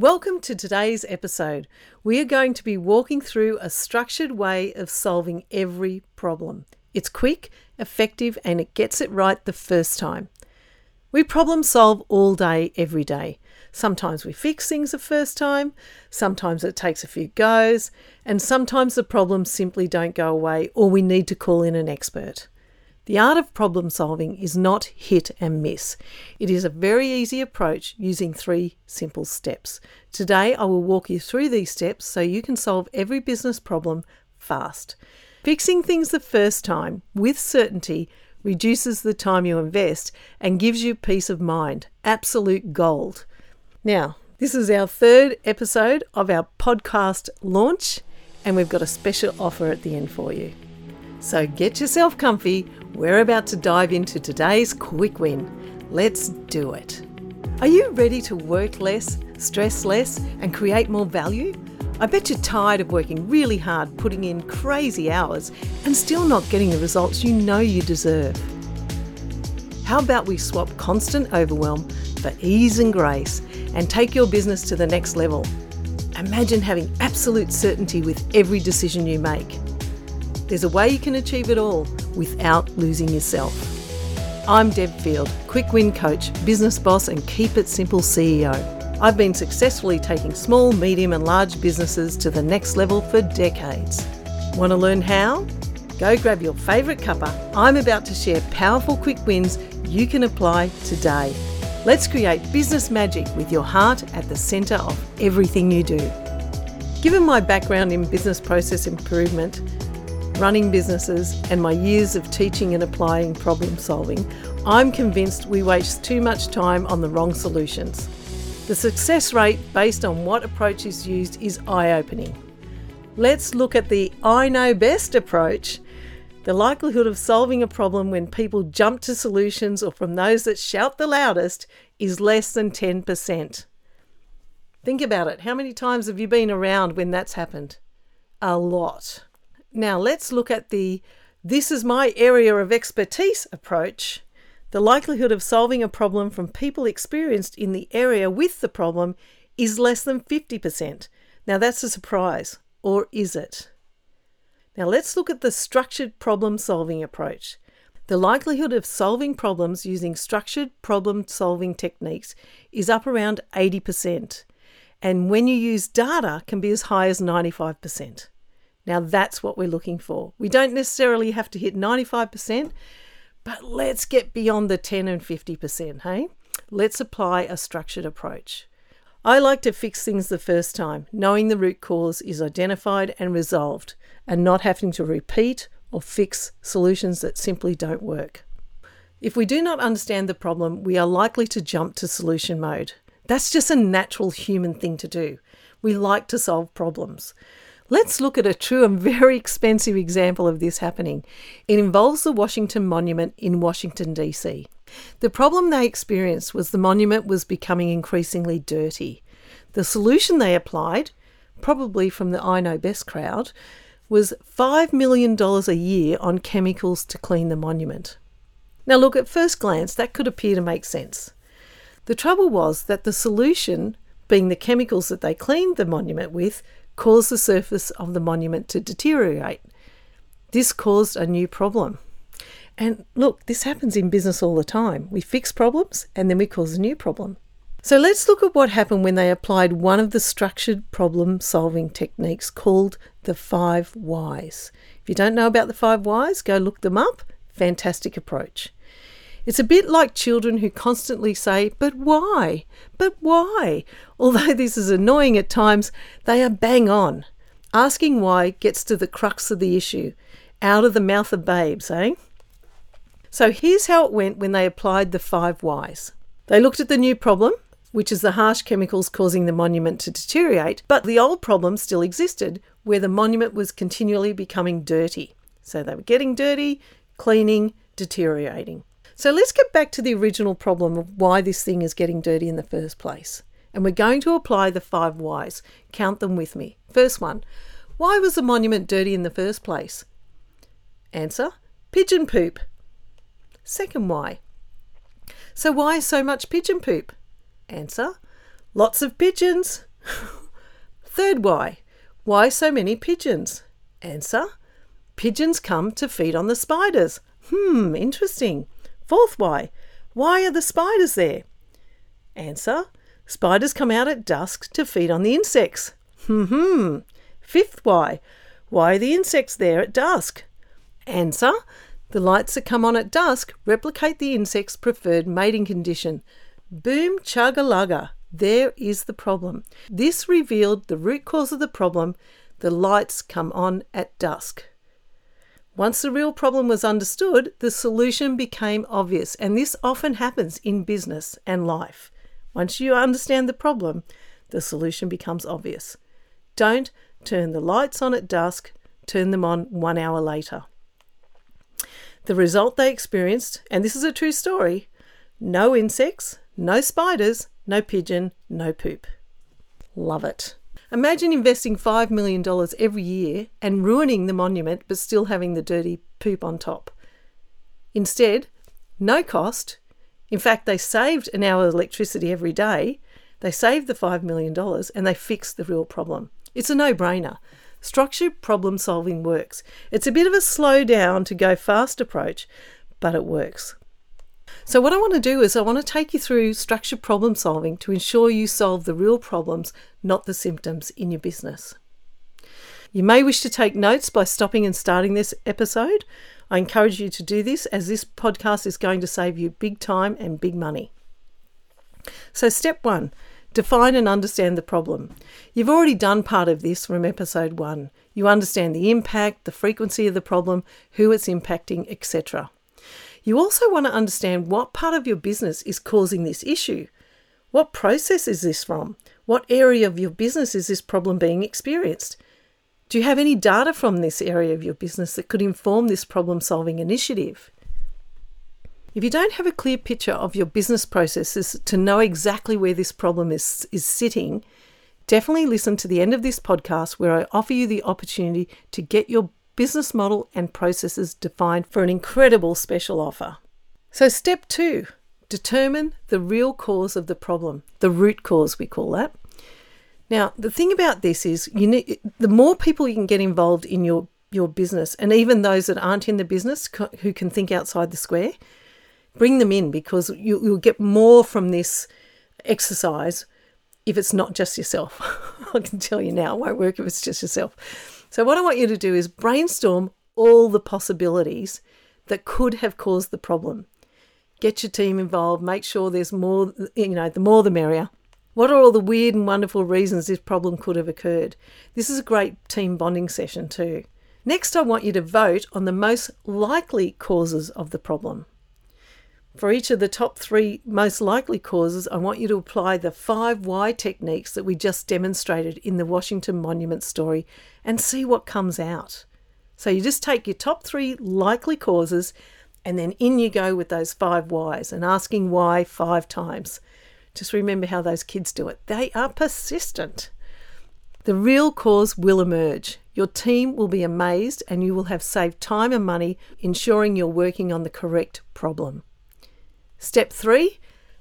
Welcome to today's episode. We are going to be walking through a structured way of solving every problem. It's quick, effective, and it gets it right the first time. We problem solve all day, every day. Sometimes we fix things the first time, sometimes it takes a few goes, and sometimes the problems simply don't go away or we need to call in an expert. The art of problem solving is not hit and miss. It is a very easy approach using three simple steps. Today, I will walk you through these steps so you can solve every business problem fast. Fixing things the first time with certainty reduces the time you invest and gives you peace of mind. Absolute gold. Now, this is our third episode of our podcast launch, and we've got a special offer at the end for you. So get yourself comfy. We're about to dive into today's quick win. Let's do it. Are you ready to work less, stress less, and create more value? I bet you're tired of working really hard, putting in crazy hours, and still not getting the results you know you deserve. How about we swap constant overwhelm for ease and grace and take your business to the next level? Imagine having absolute certainty with every decision you make. There's a way you can achieve it all without losing yourself. I'm Deb Field, quick win coach, business boss, and keep it simple CEO. I've been successfully taking small, medium, and large businesses to the next level for decades. Want to learn how? Go grab your favourite cuppa. I'm about to share powerful quick wins you can apply today. Let's create business magic with your heart at the centre of everything you do. Given my background in business process improvement, running businesses, and my years of teaching and applying problem solving, I'm convinced we waste too much time on the wrong solutions. The success rate based on what approach is used is eye opening. Let's look at the I know best approach. The likelihood of solving a problem when people jump to solutions or from those that shout the loudest is less than 10%. Think about it. How many times have you been around when that's happened? A lot. Now let's look at the this is my area of expertise approach. The likelihood of solving a problem from people experienced in the area with the problem is less than 50%. Now that's a surprise, or is it? Now let's look at the structured problem solving approach. The likelihood of solving problems using structured problem solving techniques is up around 80%, and when you use data can be as high as 95%. Now that's what we're looking for. We don't necessarily have to hit 95%, but let's get beyond the 10 and 50%, hey? Let's apply a structured approach. I like to fix things the first time, knowing the root cause is identified and resolved, and not having to repeat or fix solutions that simply don't work. If we do not understand the problem, we are likely to jump to solution mode. That's just a natural human thing to do. We like to solve problems. Let's look at a true and very expensive example of this happening. It involves the Washington Monument in Washington, D.C. The problem they experienced was the monument was becoming increasingly dirty. The solution they applied, probably from the I Know Best crowd, was $5 million a year on chemicals to clean the monument. Now, look, at first glance, that could appear to make sense. The trouble was that the solution, being the chemicals that they cleaned the monument with, caused the surface of the monument to deteriorate. This caused a new problem. And look, this happens in business all the time. We fix problems and then we cause a new problem. So let's look at what happened when they applied one of the structured problem solving techniques called the five whys. If you don't know about the five whys, go look them up. Fantastic approach. It's a bit like children who constantly say, But why? But why? Although this is annoying at times, they are bang on. Asking why gets to the crux of the issue, out of the mouth of babes, eh? So here's how it went when they applied the five whys. They looked at the new problem, which is the harsh chemicals causing the monument to deteriorate, but the old problem still existed, where the monument was continually becoming dirty. So they were getting dirty, cleaning, deteriorating. So let's get back to the original problem of why this thing is getting dirty in the first place. And we're going to apply the five whys. Count them with me. First one Why was the monument dirty in the first place? Answer Pigeon poop. Second why. So why so much pigeon poop? Answer Lots of pigeons. Third why. Why so many pigeons? Answer. Pigeons come to feed on the spiders. Hmm, interesting. Fourth why. Why are the spiders there? Answer. Spiders come out at dusk to feed on the insects. Hmm. Fifth why. Why are the insects there at dusk? Answer. The lights that come on at dusk replicate the insect's preferred mating condition. Boom chugga. There is the problem. This revealed the root cause of the problem. The lights come on at dusk. Once the real problem was understood, the solution became obvious, and this often happens in business and life. Once you understand the problem, the solution becomes obvious. Don't turn the lights on at dusk, turn them on one hour later. The result they experienced, and this is a true story no insects, no spiders, no pigeon, no poop. Love it. Imagine investing $5 million every year and ruining the monument but still having the dirty poop on top. Instead, no cost. In fact, they saved an hour of electricity every day. They saved the $5 million and they fixed the real problem. It's a no brainer. Structured problem solving works. It's a bit of a slow down to go fast approach, but it works. So, what I want to do is, I want to take you through structured problem solving to ensure you solve the real problems, not the symptoms, in your business. You may wish to take notes by stopping and starting this episode. I encourage you to do this as this podcast is going to save you big time and big money. So, step one define and understand the problem. You've already done part of this from episode one. You understand the impact, the frequency of the problem, who it's impacting, etc. You also want to understand what part of your business is causing this issue. What process is this from? What area of your business is this problem being experienced? Do you have any data from this area of your business that could inform this problem solving initiative? If you don't have a clear picture of your business processes to know exactly where this problem is, is sitting, definitely listen to the end of this podcast where I offer you the opportunity to get your business model and processes defined for an incredible special offer. So, step two determine the real cause of the problem, the root cause, we call that. Now, the thing about this is, you need, the more people you can get involved in your, your business, and even those that aren't in the business who can think outside the square, bring them in because you, you'll get more from this exercise if it's not just yourself. I can tell you now, it won't work if it's just yourself. So, what I want you to do is brainstorm all the possibilities that could have caused the problem. Get your team involved, make sure there's more, you know, the more the merrier. What are all the weird and wonderful reasons this problem could have occurred? This is a great team bonding session, too. Next, I want you to vote on the most likely causes of the problem. For each of the top three most likely causes, I want you to apply the five why techniques that we just demonstrated in the Washington Monument story and see what comes out. So you just take your top three likely causes and then in you go with those five whys and asking why five times. Just remember how those kids do it. They are persistent. The real cause will emerge. Your team will be amazed and you will have saved time and money ensuring you're working on the correct problem. Step three,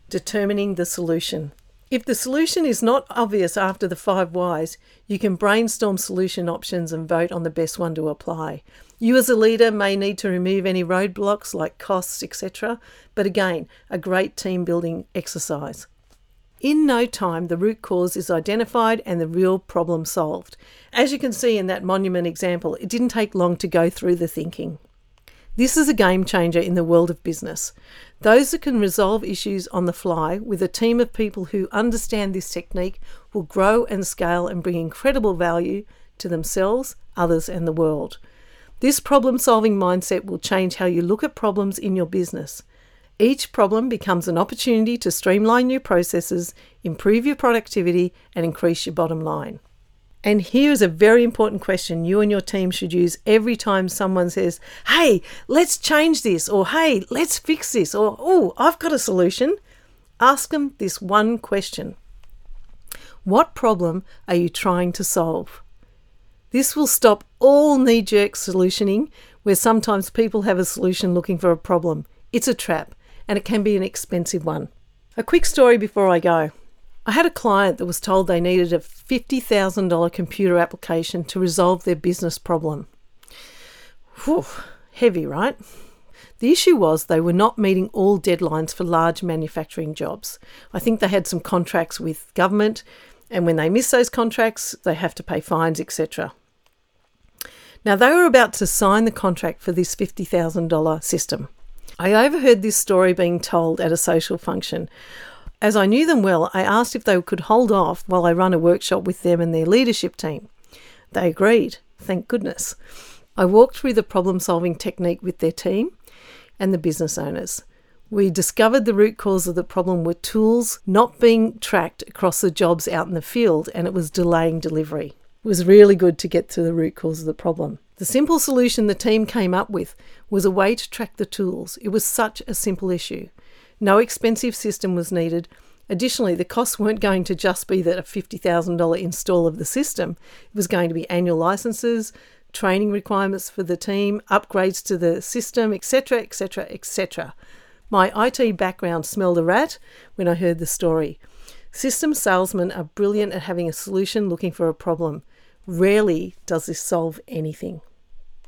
determining the solution. If the solution is not obvious after the five whys, you can brainstorm solution options and vote on the best one to apply. You, as a leader, may need to remove any roadblocks like costs, etc., but again, a great team building exercise. In no time, the root cause is identified and the real problem solved. As you can see in that monument example, it didn't take long to go through the thinking. This is a game changer in the world of business. Those that can resolve issues on the fly with a team of people who understand this technique will grow and scale and bring incredible value to themselves, others, and the world. This problem solving mindset will change how you look at problems in your business. Each problem becomes an opportunity to streamline your processes, improve your productivity, and increase your bottom line. And here's a very important question you and your team should use every time someone says, Hey, let's change this, or Hey, let's fix this, or Oh, I've got a solution. Ask them this one question What problem are you trying to solve? This will stop all knee jerk solutioning, where sometimes people have a solution looking for a problem. It's a trap, and it can be an expensive one. A quick story before I go. I had a client that was told they needed a $50,000 computer application to resolve their business problem. Whew, heavy, right? The issue was they were not meeting all deadlines for large manufacturing jobs. I think they had some contracts with government, and when they miss those contracts, they have to pay fines, etc. Now, they were about to sign the contract for this $50,000 system. I overheard this story being told at a social function. As I knew them well, I asked if they could hold off while I run a workshop with them and their leadership team. They agreed, thank goodness. I walked through the problem solving technique with their team and the business owners. We discovered the root cause of the problem were tools not being tracked across the jobs out in the field and it was delaying delivery. It was really good to get to the root cause of the problem. The simple solution the team came up with was a way to track the tools. It was such a simple issue. No expensive system was needed. Additionally, the costs weren't going to just be that a $50,000 install of the system. It was going to be annual licenses, training requirements for the team, upgrades to the system, etc., etc., etc. My IT background smelled a rat when I heard the story. System salesmen are brilliant at having a solution looking for a problem. Rarely does this solve anything.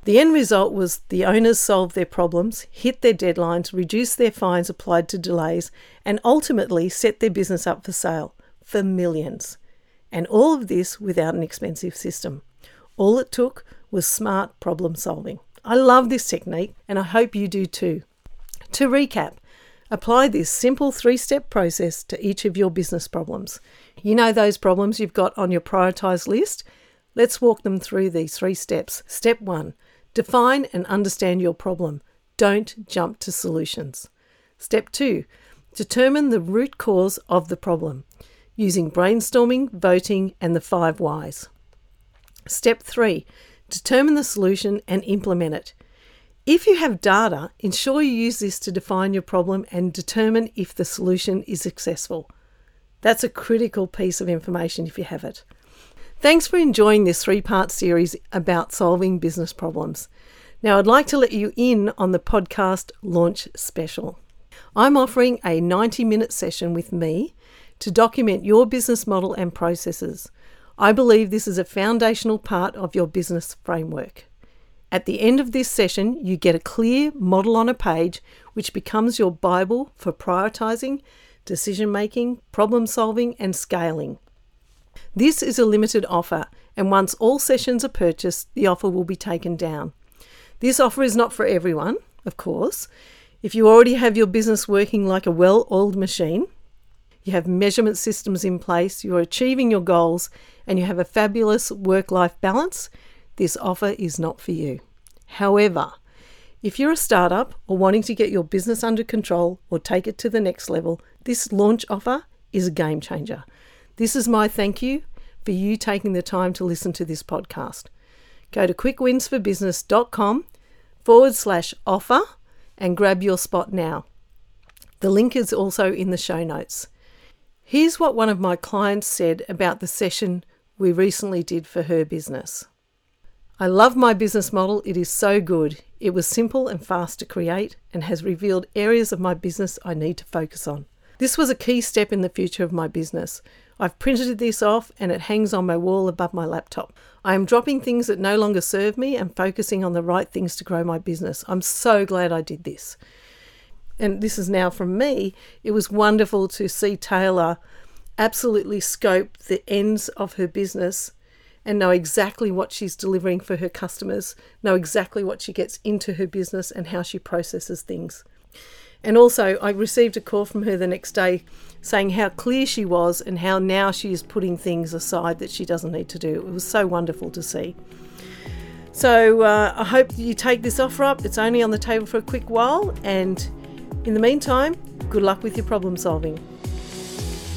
The end result was the owners solved their problems, hit their deadlines, reduced their fines applied to delays, and ultimately set their business up for sale for millions. And all of this without an expensive system. All it took was smart problem solving. I love this technique and I hope you do too. To recap, apply this simple three step process to each of your business problems. You know those problems you've got on your prioritised list? Let's walk them through these three steps. Step one Define and understand your problem. Don't jump to solutions. Step two, determine the root cause of the problem using brainstorming, voting, and the five whys. Step three, determine the solution and implement it. If you have data, ensure you use this to define your problem and determine if the solution is successful. That's a critical piece of information if you have it. Thanks for enjoying this three part series about solving business problems. Now, I'd like to let you in on the podcast launch special. I'm offering a 90 minute session with me to document your business model and processes. I believe this is a foundational part of your business framework. At the end of this session, you get a clear model on a page which becomes your Bible for prioritizing, decision making, problem solving, and scaling. This is a limited offer, and once all sessions are purchased, the offer will be taken down. This offer is not for everyone, of course. If you already have your business working like a well oiled machine, you have measurement systems in place, you're achieving your goals, and you have a fabulous work life balance, this offer is not for you. However, if you're a startup or wanting to get your business under control or take it to the next level, this launch offer is a game changer. This is my thank you for you taking the time to listen to this podcast. Go to quickwinsforbusiness.com forward slash offer and grab your spot now. The link is also in the show notes. Here's what one of my clients said about the session we recently did for her business. I love my business model. It is so good. It was simple and fast to create and has revealed areas of my business I need to focus on. This was a key step in the future of my business. I've printed this off and it hangs on my wall above my laptop. I am dropping things that no longer serve me and focusing on the right things to grow my business. I'm so glad I did this. And this is now from me. It was wonderful to see Taylor absolutely scope the ends of her business and know exactly what she's delivering for her customers, know exactly what she gets into her business and how she processes things. And also, I received a call from her the next day saying how clear she was and how now she is putting things aside that she doesn't need to do. It was so wonderful to see. So uh, I hope you take this offer up. It's only on the table for a quick while. And in the meantime, good luck with your problem solving.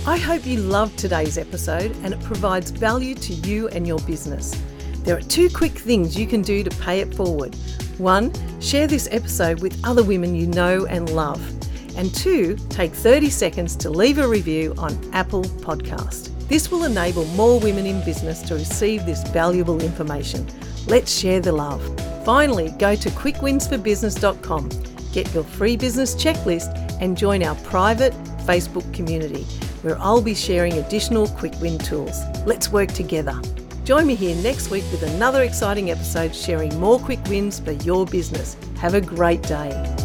I hope you loved today's episode and it provides value to you and your business. There are two quick things you can do to pay it forward. One, share this episode with other women you know and love. And two, take 30 seconds to leave a review on Apple Podcast. This will enable more women in business to receive this valuable information. Let's share the love. Finally, go to quickwinsforbusiness.com, get your free business checklist, and join our private Facebook community where I'll be sharing additional quick win tools. Let's work together. Join me here next week with another exciting episode sharing more quick wins for your business. Have a great day.